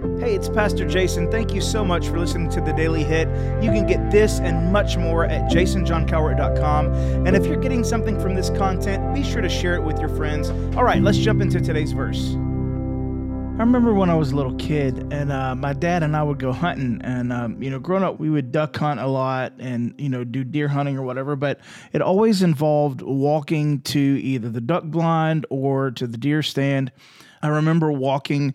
Hey, it's Pastor Jason. Thank you so much for listening to the Daily Hit. You can get this and much more at jasonjohncowart.com. And if you're getting something from this content, be sure to share it with your friends. All right, let's jump into today's verse. I remember when I was a little kid, and uh, my dad and I would go hunting. And um, you know, growing up, we would duck hunt a lot, and you know, do deer hunting or whatever. But it always involved walking to either the duck blind or to the deer stand. I remember walking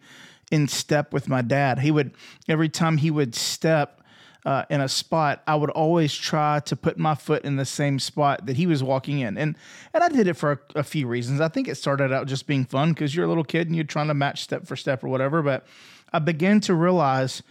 in step with my dad. He would every time he would step uh, in a spot, I would always try to put my foot in the same spot that he was walking in, and and I did it for a, a few reasons. I think it started out just being fun because you're a little kid and you're trying to match step for step or whatever. But I began to realize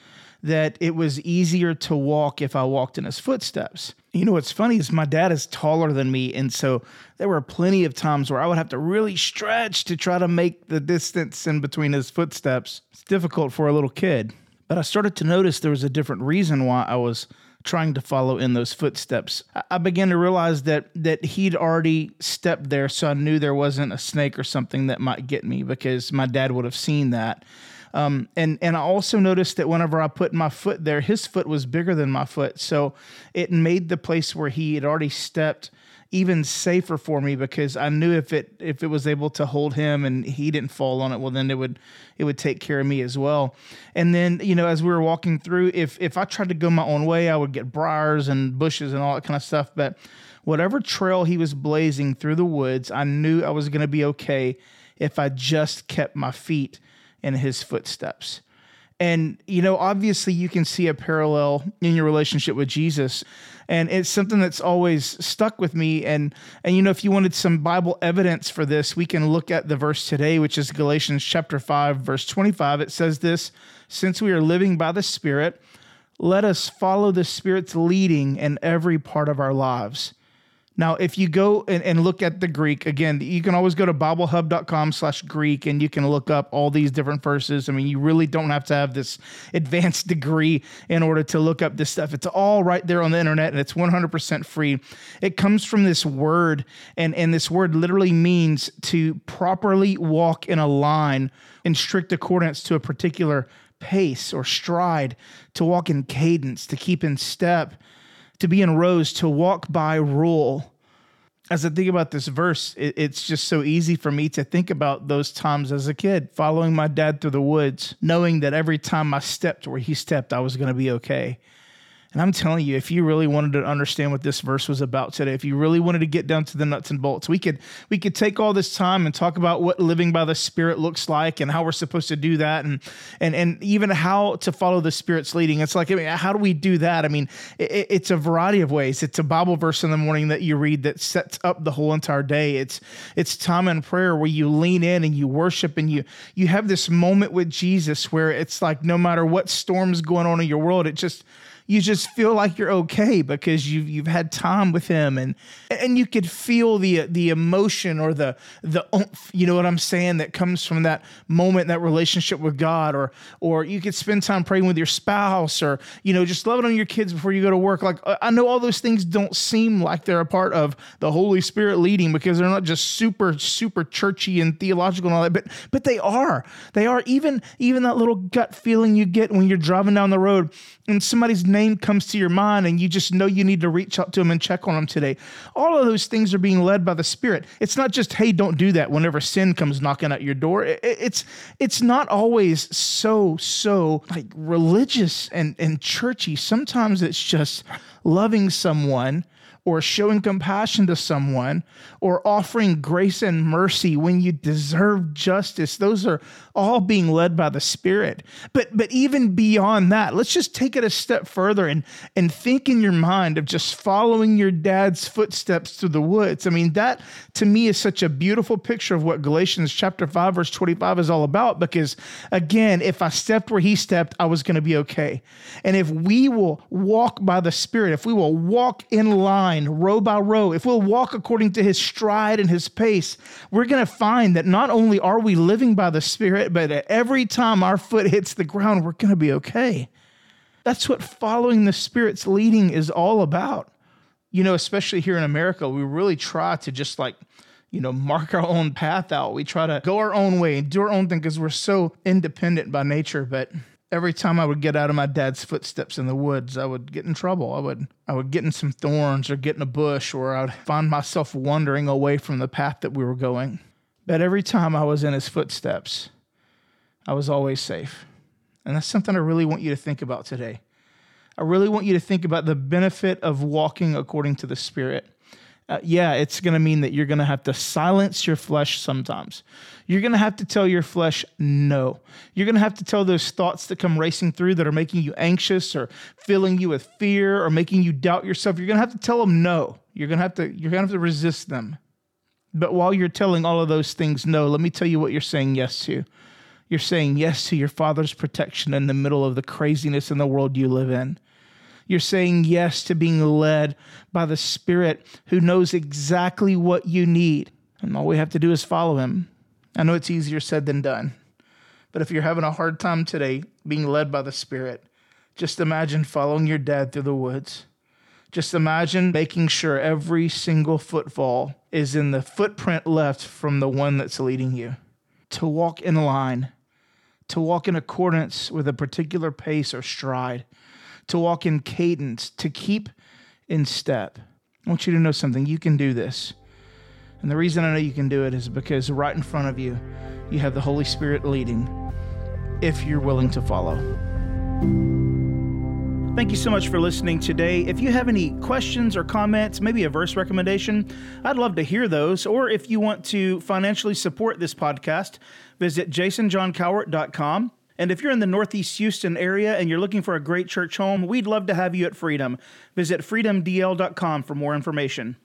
that it was easier to walk if I walked in his footsteps. You know what's funny is my dad is taller than me, and so there were plenty of times where I would have to really stretch to try to make the distance in between his footsteps. It's difficult for a little kid. But I started to notice there was a different reason why I was trying to follow in those footsteps. I began to realize that that he'd already stepped there, so I knew there wasn't a snake or something that might get me because my dad would have seen that. Um, and and I also noticed that whenever I put my foot there, his foot was bigger than my foot, so it made the place where he had already stepped even safer for me because I knew if it if it was able to hold him and he didn't fall on it, well then it would it would take care of me as well. And then you know as we were walking through, if if I tried to go my own way, I would get briars and bushes and all that kind of stuff. But whatever trail he was blazing through the woods, I knew I was going to be okay if I just kept my feet in his footsteps. And, you know, obviously you can see a parallel in your relationship with Jesus. And it's something that's always stuck with me. And, and, you know, if you wanted some Bible evidence for this, we can look at the verse today, which is Galatians chapter 5, verse 25. It says this Since we are living by the Spirit, let us follow the Spirit's leading in every part of our lives now, if you go and, and, look at the Greek, again, you can always go to BibleHub.com slash Greek and you can look up all these different verses. I mean, you really don't have to have this advanced degree in order to look up this stuff. It's all right there on the internet and it's 100% free. It comes from this word, and, and this word literally means to properly walk in a line in strict accordance to a particular pace or stride, to walk in cadence, to keep in step to be in rows, to walk by rule. As I think about this verse, it, it's just so easy for me to think about those times as a kid, following my dad through the woods, knowing that every time I stepped where he stepped, I was going to be okay. And I'm telling you, if you really wanted to understand what this verse was about today, if you really wanted to get down to the nuts and bolts, we could we could take all this time and talk about what living by the Spirit looks like and how we're supposed to do that, and and and even how to follow the Spirit's leading. It's like, I mean, how do we do that? I mean, it, it's a variety of ways. It's a Bible verse in the morning that you read that sets up the whole entire day. It's it's time in prayer where you lean in and you worship and you you have this moment with Jesus where it's like no matter what storms going on in your world, it just you just feel like you're okay because you've you've had time with him and and you could feel the the emotion or the the you know what I'm saying that comes from that moment that relationship with God or or you could spend time praying with your spouse or you know just loving on your kids before you go to work. Like I know all those things don't seem like they're a part of the Holy Spirit leading because they're not just super super churchy and theological and all that but but they are. They are. Even even that little gut feeling you get when you're driving down the road and somebody's name comes to your mind and you just know you need to reach out to them and check on them today. All of those things are being led by the Spirit. It's not just, hey, don't do that whenever sin comes knocking at your door. It's it's not always so, so like religious and, and churchy. Sometimes it's just loving someone or showing compassion to someone or offering grace and mercy when you deserve justice. Those are all being led by the spirit. But but even beyond that let's just take it a step further and and think in your mind of just following your dad's footsteps through the woods. I mean that to me is such a beautiful picture of what galatians chapter 5 verse 25 is all about because again if i stepped where he stepped i was going to be okay. And if we will walk by the spirit if we will walk in line line, row by row, if we'll walk according to his stride and his pace, we're going to find that not only are we living by the Spirit, but every time our foot hits the ground, we're going to be okay. That's what following the Spirit's leading is all about. You know, especially here in America, we really try to just like, you know, mark our own path out. We try to go our own way and do our own thing because we're so independent by nature. But every time I would get out of my dad's footsteps in the woods, I would get in trouble. I would I would get in some thorns or get in a bush or I would find myself wandering away from the path that we were going. But every time I was in his footsteps, I was always safe. And that's something I really want you to think about today. I really want you to think about the benefit of walking according to the Spirit. Uh, yeah, it's going to mean that you're going to have to silence your flesh sometimes. You're going to have to tell your flesh no. You're going to have to tell those thoughts that come racing through that are making you anxious or filling you with fear or making you doubt yourself. You're going to have to tell them no. You're going to have to you're going to have to resist them. But while you're telling all of those things no, let me tell you what you're saying yes to. You're saying yes to your father's protection in the middle of the craziness in the world you live in. You're saying yes to being led by the Spirit who knows exactly what you need. And all we have to do is follow him. I know it's easier said than done. But if you're having a hard time today being led by the Spirit, just imagine following your dad through the woods. Just imagine making sure every single footfall is in the footprint left from the one that's leading you. To walk in line, to walk in accordance with a particular pace or stride, to walk in cadence, to keep in step. I want you to know something. You can do this. And the reason I know you can do it is because right in front of you, you have the Holy Spirit leading if you're willing to follow. Thank you so much for listening today. If you have any questions or comments, maybe a verse recommendation, I'd love to hear those. Or if you want to financially support this podcast, visit jasonjohncowart.com. And if you're in the Northeast Houston area and you're looking for a great church home, we'd love to have you at Freedom. Visit freedomdl.com for more information.